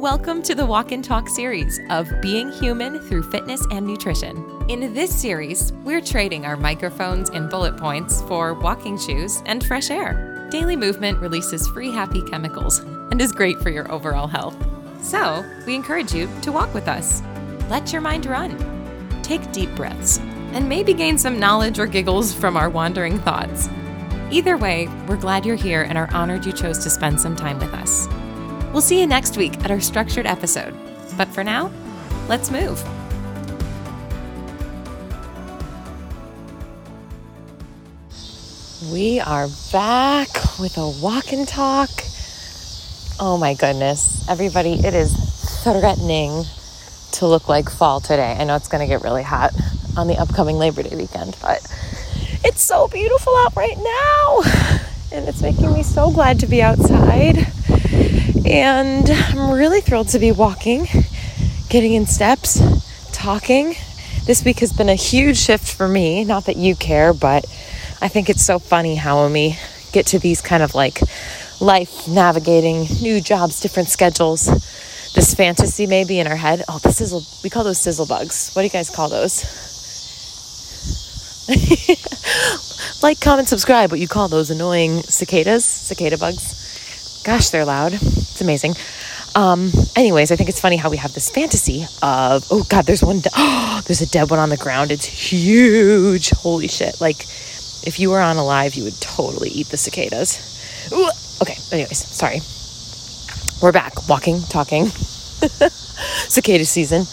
Welcome to the Walk and Talk series of Being Human Through Fitness and Nutrition. In this series, we're trading our microphones and bullet points for walking shoes and fresh air. Daily movement releases free happy chemicals and is great for your overall health. So, we encourage you to walk with us. Let your mind run. Take deep breaths and maybe gain some knowledge or giggles from our wandering thoughts. Either way, we're glad you're here and are honored you chose to spend some time with us. We'll see you next week at our structured episode. But for now, let's move. We are back with a walk and talk. Oh my goodness. Everybody, it is threatening to look like fall today. I know it's going to get really hot on the upcoming Labor Day weekend, but it's so beautiful out right now. And it's making me so glad to be outside. And I'm really thrilled to be walking, getting in steps, talking. This week has been a huge shift for me. Not that you care, but I think it's so funny how we get to these kind of like life navigating new jobs, different schedules, this fantasy maybe in our head. Oh, the sizzle, we call those sizzle bugs. What do you guys call those? like, comment, subscribe. What you call those annoying cicadas, cicada bugs. Gosh, they're loud. It's amazing. Um, anyways, I think it's funny how we have this fantasy of, oh God, there's one, de- oh, there's a dead one on the ground. It's huge. Holy shit. Like, if you were on alive, you would totally eat the cicadas. Ooh. Okay, anyways, sorry. We're back, walking, talking. Cicada season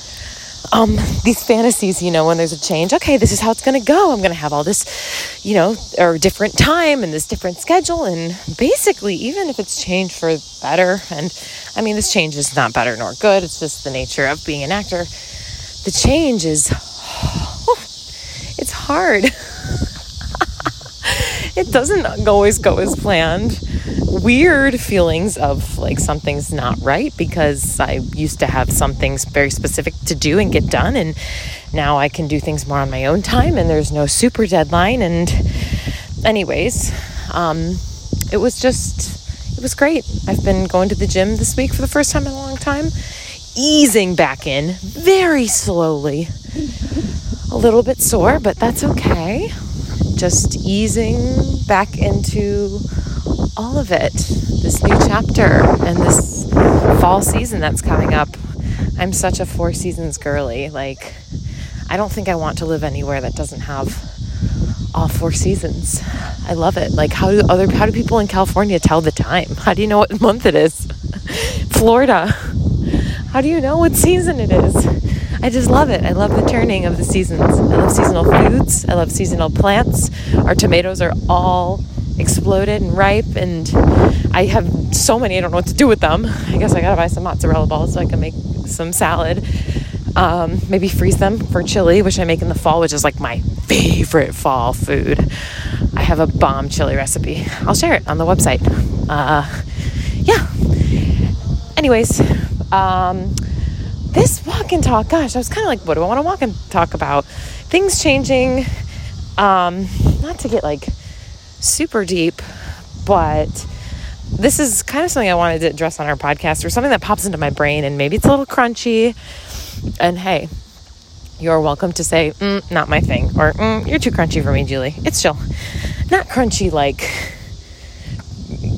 um, these fantasies, you know, when there's a change, okay, this is how it's going to go. I'm going to have all this, you know, or different time and this different schedule. And basically, even if it's changed for better, and I mean, this change is not better nor good, it's just the nature of being an actor. The change is, oh, it's hard. it doesn't always go as planned weird feelings of like something's not right because I used to have some things very specific to do and get done, and now I can do things more on my own time, and there's no super deadline. And, anyways, um, it was just, it was great. I've been going to the gym this week for the first time in a long time, easing back in very slowly. A little bit sore, but that's okay. Just easing back into all of it, this new chapter and this fall season that's coming up. I'm such a four seasons girly. Like, I don't think I want to live anywhere that doesn't have all four seasons. I love it. Like, how do other how do people in California tell the time? How do you know what month it is? Florida. How do you know what season it is? I just love it. I love the turning of the seasons. I love seasonal foods. I love seasonal plants. Our tomatoes are all exploded and ripe and I have so many I don't know what to do with them. I guess I gotta buy some mozzarella balls so I can make some salad. Um, maybe freeze them for chili, which I make in the fall, which is like my favorite fall food. I have a bomb chili recipe. I'll share it on the website. Uh, yeah. Anyways, um, this walk and talk, gosh, I was kind of like, what do I want to walk and talk about? Things changing. Um, not to get like super deep, but this is kind of something I wanted to address on our podcast or something that pops into my brain and maybe it's a little crunchy. And hey, you're welcome to say, mm, not my thing, or mm, you're too crunchy for me, Julie. It's chill. Not crunchy like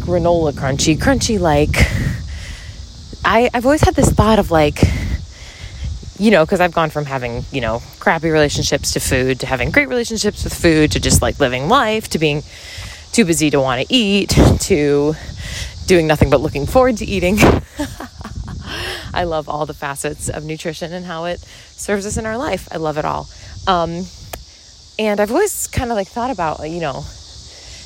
granola crunchy, crunchy like. I, I've always had this thought of like, you know, because I've gone from having, you know, crappy relationships to food to having great relationships with food to just like living life to being too busy to want to eat to doing nothing but looking forward to eating. I love all the facets of nutrition and how it serves us in our life. I love it all. Um, and I've always kind of like thought about, you know,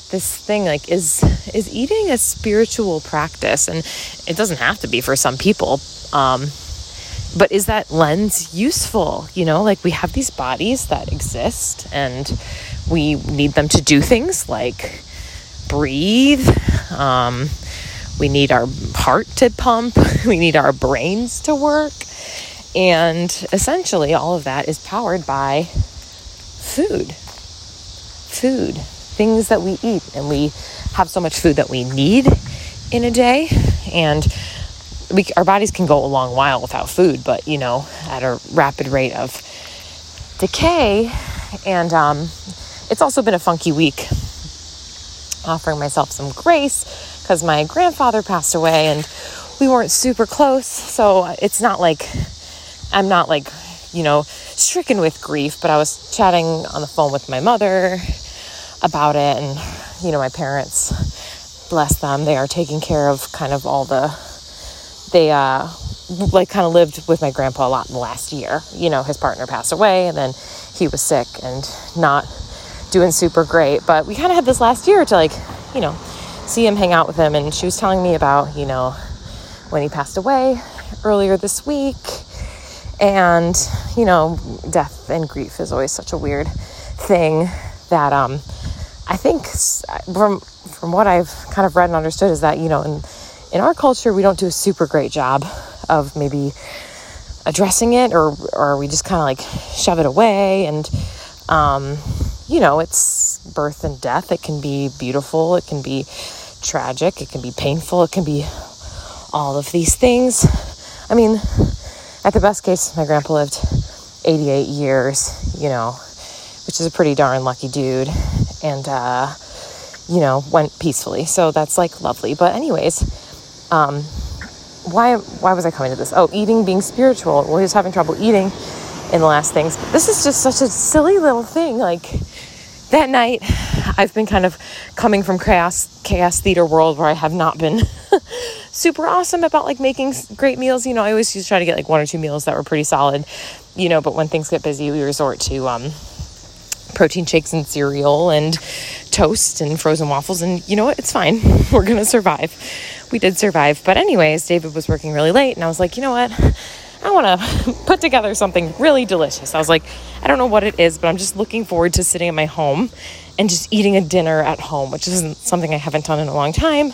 this thing like is is eating a spiritual practice and it doesn't have to be for some people um, but is that lens useful? You know, like we have these bodies that exist and we need them to do things like breathe. Um, we need our heart to pump. We need our brains to work. And essentially, all of that is powered by food. Food, things that we eat. And we have so much food that we need in a day. And we our bodies can go a long while without food, but you know, at a rapid rate of decay. And um, it's also been a funky week. Offering myself some grace because my grandfather passed away and we weren't super close. So it's not like I'm not like, you know, stricken with grief, but I was chatting on the phone with my mother about it. And, you know, my parents, bless them, they are taking care of kind of all the, they, uh, like kind of lived with my grandpa a lot in the last year. You know, his partner passed away and then he was sick and not doing super great. But we kind of had this last year to like, you know, see him, hang out with him. And she was telling me about, you know, when he passed away earlier this week and, you know, death and grief is always such a weird thing that um, I think from from what I've kind of read and understood is that, you know, in in our culture we don't do a super great job of maybe addressing it or or we just kind of like shove it away and um, you know, it's birth and death. It can be beautiful, it can be tragic, it can be painful, it can be all of these things. I mean, at the best case, my grandpa lived 88 years, you know, which is a pretty darn lucky dude, and, uh, you know, went peacefully. So that's like lovely. But, anyways, um, why, why was I coming to this? Oh, eating being spiritual. Well, he was having trouble eating in the last things. But this is just such a silly little thing. Like, that night, I've been kind of coming from chaos, chaos theater world where I have not been super awesome about like making great meals. You know, I always used to try to get like one or two meals that were pretty solid, you know, but when things get busy, we resort to um, protein shakes and cereal and toast and frozen waffles. And you know what? It's fine. We're going to survive. We did survive. But, anyways, David was working really late, and I was like, you know what? I want to put together something really delicious. I was like, I don't know what it is, but I'm just looking forward to sitting at my home and just eating a dinner at home, which isn't something I haven't done in a long time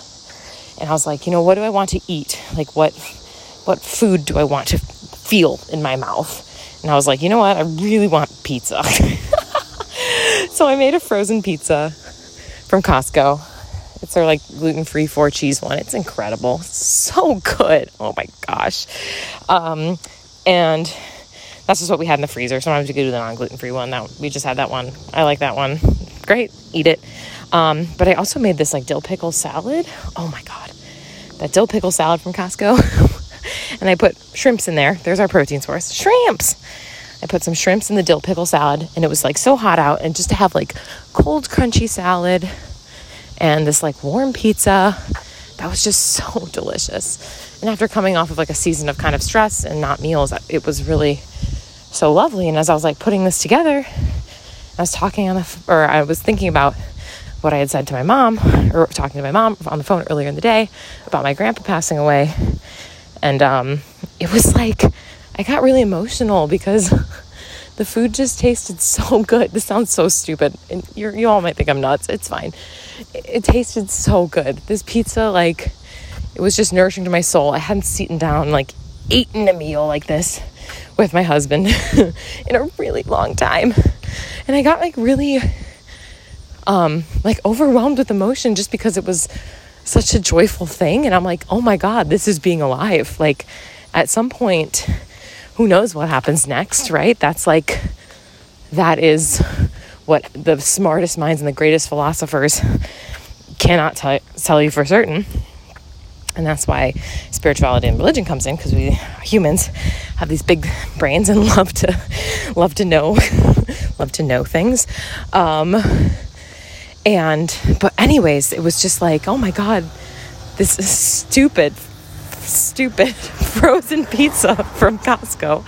and I was like, you know, what do I want to eat? Like what what food do I want to feel in my mouth? And I was like, you know what? I really want pizza. so I made a frozen pizza from Costco. It's their like gluten free four cheese one. It's incredible. So good. Oh my gosh. Um, and that's just what we had in the freezer. Sometimes we could do the non gluten free one. That we just had that one. I like that one. Great. Eat it. Um, but I also made this like dill pickle salad. Oh my God. That dill pickle salad from Costco. and I put shrimps in there. There's our protein source. Shrimps. I put some shrimps in the dill pickle salad and it was like so hot out and just to have like cold crunchy salad and this like warm pizza that was just so delicious. And after coming off of like a season of kind of stress and not meals, it was really so lovely. And as I was like putting this together, I was talking on the, or I was thinking about what I had said to my mom, or talking to my mom on the phone earlier in the day about my grandpa passing away. And um, it was like, I got really emotional because the food just tasted so good. This sounds so stupid. And you you all might think I'm nuts. It's fine. It, tasted so good. This pizza, like, it was just nourishing to my soul. I hadn't sitting down, like, eaten a meal like this with my husband in a really long time. And I got, like, really um, like overwhelmed with emotion just because it was such a joyful thing. And I'm like, oh my God, this is being alive. Like at some point, who knows what happens next, right? That's like, that is what the smartest minds and the greatest philosophers cannot t- tell you for certain. And that's why spirituality and religion comes in because we humans have these big brains and love to love to know love to know things. Um, and, but, anyways, it was just like, oh my God, this is stupid, stupid frozen pizza from Costco.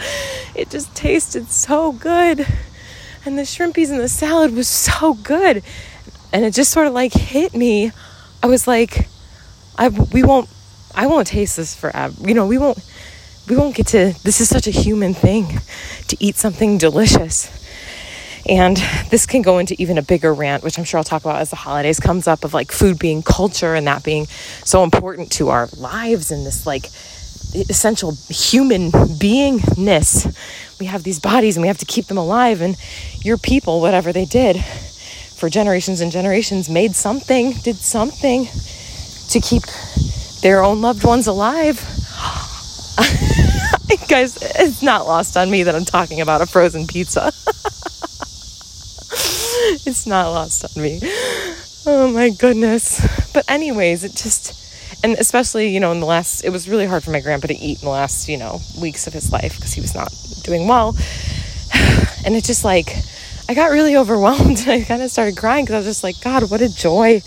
It just tasted so good. And the shrimpies and the salad was so good. And it just sort of like hit me. I was like, I, we won't, I won't taste this forever. You know, we won't, we won't get to, this is such a human thing to eat something delicious and this can go into even a bigger rant, which I'm sure I'll talk about as the holidays comes up of like food being culture and that being so important to our lives and this like essential human beingness. We have these bodies and we have to keep them alive. And your people, whatever they did for generations and generations, made something, did something to keep their own loved ones alive. Guys, it's not lost on me that I'm talking about a frozen pizza. it's not lost on me. Oh my goodness. But, anyways, it just, and especially, you know, in the last, it was really hard for my grandpa to eat in the last, you know, weeks of his life because he was not doing well. And it just like, I got really overwhelmed. and I kind of started crying because I was just like, God, what a joy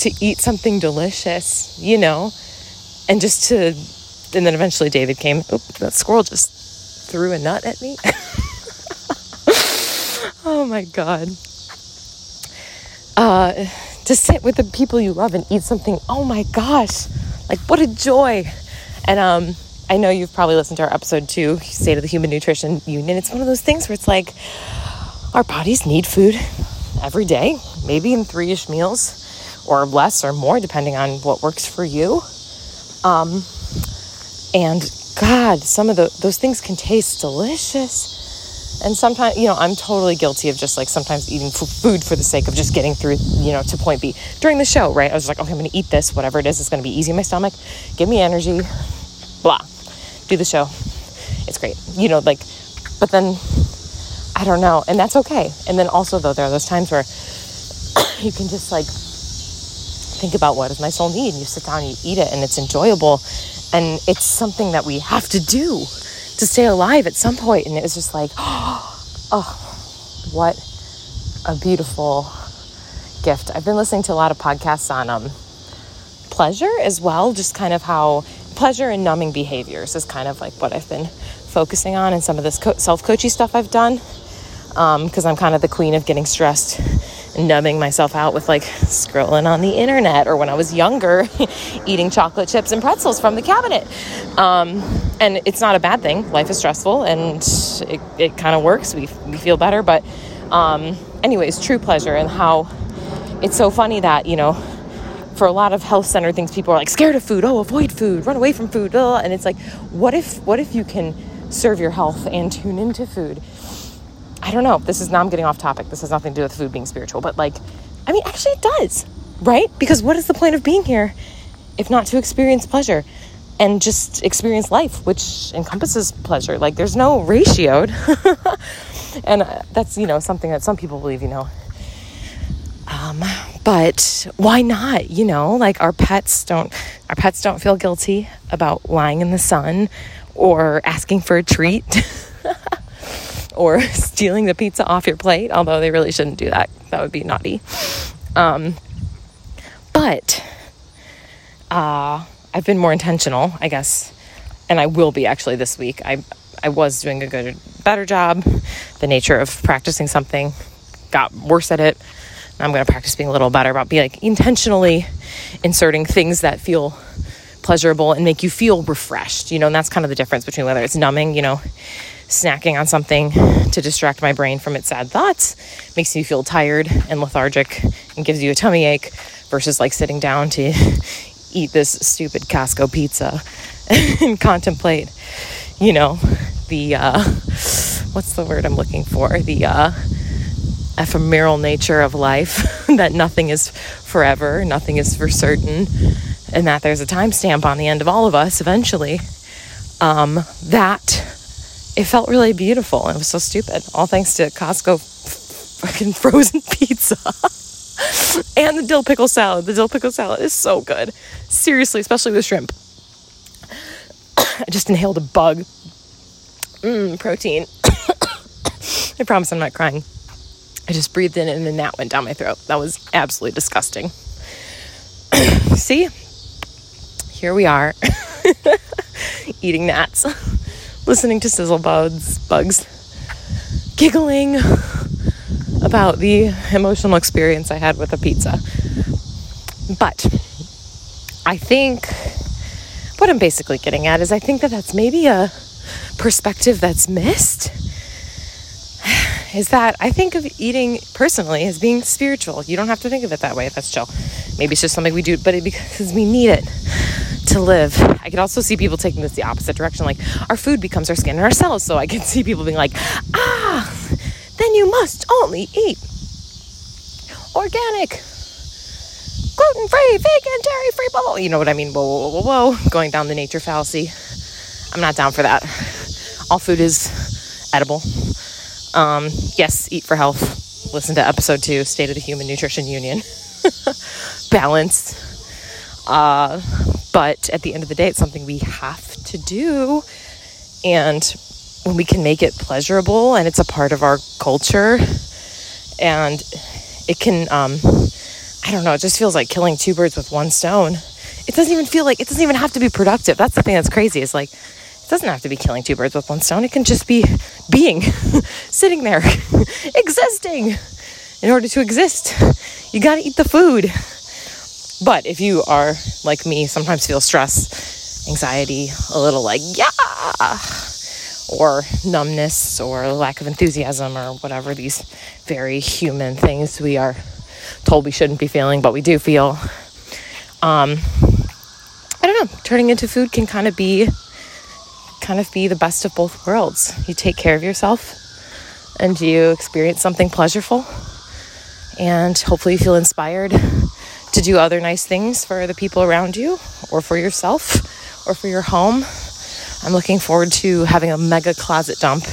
to eat something delicious, you know? And just to, and then eventually David came. Oop, that squirrel just threw a nut at me. oh my God. Uh, to sit with the people you love and eat something, oh my gosh, like what a joy. And um, I know you've probably listened to our episode two, State of the Human Nutrition Union. It's one of those things where it's like our bodies need food every day, maybe in three ish meals or less or more, depending on what works for you. Um, and God, some of the, those things can taste delicious. And sometimes, you know, I'm totally guilty of just like sometimes eating food for the sake of just getting through, you know, to point B. During the show, right? I was like, okay, I'm to eat this, whatever it is, it's to be easy in my stomach, give me energy, blah. Do the show. It's great. You know, like, but then I don't know. And that's okay. And then also, though, there are those times where you can just like think about what does my soul need and you sit down and you eat it and it's enjoyable and it's something that we have to do to stay alive at some point and it was just like oh what a beautiful gift. I've been listening to a lot of podcasts on um, pleasure as well just kind of how pleasure and numbing behaviors is kind of like what i've been focusing on and some of this co- self coaching stuff i've done because um, i'm kind of the queen of getting stressed numbing myself out with like scrolling on the internet or when I was younger, eating chocolate chips and pretzels from the cabinet. Um, and it's not a bad thing. Life is stressful and it, it kind of works. We, we feel better. But, um, anyways, true pleasure and how it's so funny that, you know, for a lot of health center things, people are like scared of food. Oh, avoid food, run away from food. And it's like, what if, what if you can serve your health and tune into food? I don't know. This is now I'm getting off topic. This has nothing to do with food being spiritual, but like, I mean, actually, it does, right? Because what is the point of being here if not to experience pleasure and just experience life, which encompasses pleasure? Like, there's no ratioed, and uh, that's you know something that some people believe, you know. Um, but why not? You know, like our pets don't, our pets don't feel guilty about lying in the sun or asking for a treat. or stealing the pizza off your plate, although they really shouldn't do that. That would be naughty. Um, but uh, I've been more intentional, I guess, and I will be actually this week. I I was doing a good, better job. The nature of practicing something got worse at it. I'm going to practice being a little better about being like intentionally inserting things that feel pleasurable and make you feel refreshed, you know, and that's kind of the difference between whether it's numbing, you know, snacking on something to distract my brain from its sad thoughts makes me feel tired and lethargic and gives you a tummy ache versus like sitting down to eat this stupid Costco pizza and contemplate, you know, the uh, what's the word I'm looking for? The uh, ephemeral nature of life, that nothing is forever, nothing is for certain, and that there's a timestamp on the end of all of us eventually. Um, that it felt really beautiful. It was so stupid. All thanks to Costco fucking frozen pizza. and the dill pickle salad. The dill pickle salad is so good. Seriously, especially with shrimp. I just inhaled a bug. Mmm, protein. I promise I'm not crying. I just breathed in and then that went down my throat. That was absolutely disgusting. See? Here we are. Eating gnats listening to sizzle bugs, bugs, giggling about the emotional experience I had with a pizza. But I think what I'm basically getting at is I think that that's maybe a perspective that's missed. Is that I think of eating personally as being spiritual. You don't have to think of it that way. That's chill. Maybe it's just something we do, but it because we need it to live. I could also see people taking this the opposite direction, like our food becomes our skin and our cells. So I can see people being like, ah, then you must only eat organic, gluten free, vegan, dairy free, blah, blah. You know what I mean? Whoa, whoa, whoa, whoa, going down the nature fallacy. I'm not down for that. All food is edible. Um, yes, eat for health. Listen to episode two, State of the Human Nutrition Union. Balanced. Uh, but at the end of the day, it's something we have to do. And when we can make it pleasurable and it's a part of our culture and it can, um, I don't know, it just feels like killing two birds with one stone. It doesn't even feel like, it doesn't even have to be productive. That's the thing that's crazy. Is like, it doesn't have to be killing two birds with one stone. It can just be being, sitting there, existing. In order to exist, you got to eat the food. But if you are like me, sometimes feel stress, anxiety, a little like, yeah, or numbness or lack of enthusiasm or whatever these very human things we are told we shouldn't be feeling, but we do feel. Um, I don't know, turning into food can kind of be kind of be the best of both worlds. You take care of yourself and you experience something pleasurable and hopefully you feel inspired to do other nice things for the people around you or for yourself or for your home. I'm looking forward to having a mega closet dump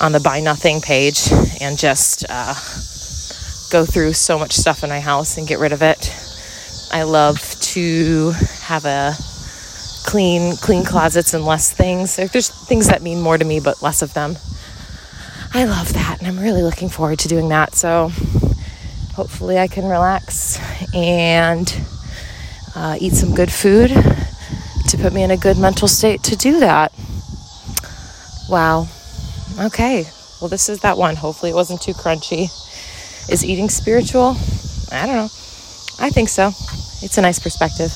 on the Buy Nothing page and just uh, go through so much stuff in my house and get rid of it. I love to have a clean, clean closets and less things. There's things that mean more to me, but less of them. I love that, and I'm really looking forward to doing that. So hopefully I can relax and uh, eat some good food to put me in a good mental state to do that. Wow. Okay. Well, this is that one. Hopefully it wasn't too crunchy. Is eating spiritual? I don't know. I think so. It's a nice perspective.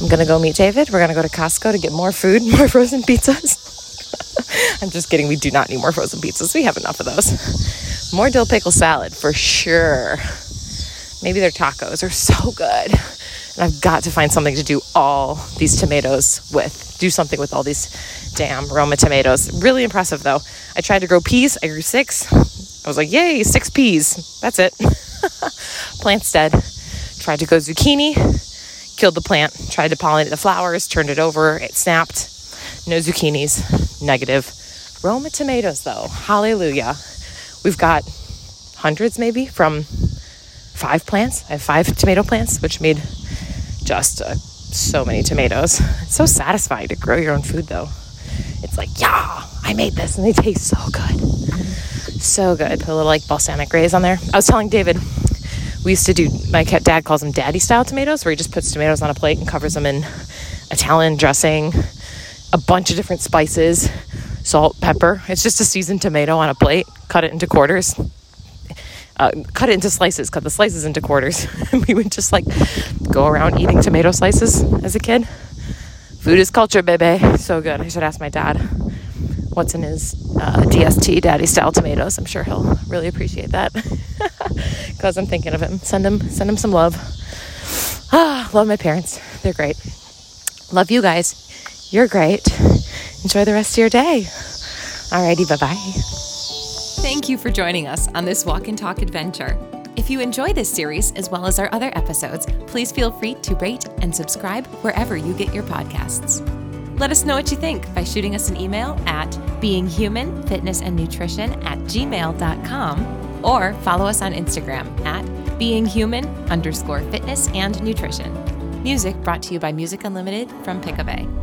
I'm going to go meet David. We're going to go to Costco to get more food, more frozen pizzas. I'm just kidding. We do not need more frozen pizzas. We have enough of those. More dill pickle salad for sure. Maybe their tacos are so good. And I've got to find something to do all these tomatoes with. Do something with all these damn Roma tomatoes. Really impressive though. I tried to grow peas. I grew six. I was like, yay, six peas. That's it. Plant's dead. Tried to grow zucchini. Killed the plant. Tried to pollinate the flowers. Turned it over. It snapped. No zucchinis. Negative. Roma tomatoes though. Hallelujah. We've got hundreds maybe from five plants. I have five tomato plants, which made just uh, so many tomatoes. It's so satisfying to grow your own food though. It's like, yeah, I made this and they taste so good. So good. Put a little like balsamic glaze on there. I was telling David, we used to do, my dad calls them daddy style tomatoes, where he just puts tomatoes on a plate and covers them in Italian dressing, a bunch of different spices, salt, pepper. It's just a seasoned tomato on a plate. Cut it into quarters. Uh, cut it into slices. Cut the slices into quarters. we would just like go around eating tomato slices as a kid. Food is culture, baby. So good. I should ask my dad what's in his uh, DST daddy style tomatoes. I'm sure he'll really appreciate that because I'm thinking of him. Send him, send him some love. Ah, love my parents. They're great. Love you guys. You're great. Enjoy the rest of your day. Alrighty, bye bye. Thank you for joining us on this walk and talk adventure. If you enjoy this series as well as our other episodes, please feel free to rate and subscribe wherever you get your podcasts. Let us know what you think by shooting us an email at beinghumanfitnessandnutrition at gmail.com or follow us on Instagram at beinghuman underscore fitness and nutrition. Music brought to you by Music Unlimited from Pixabay.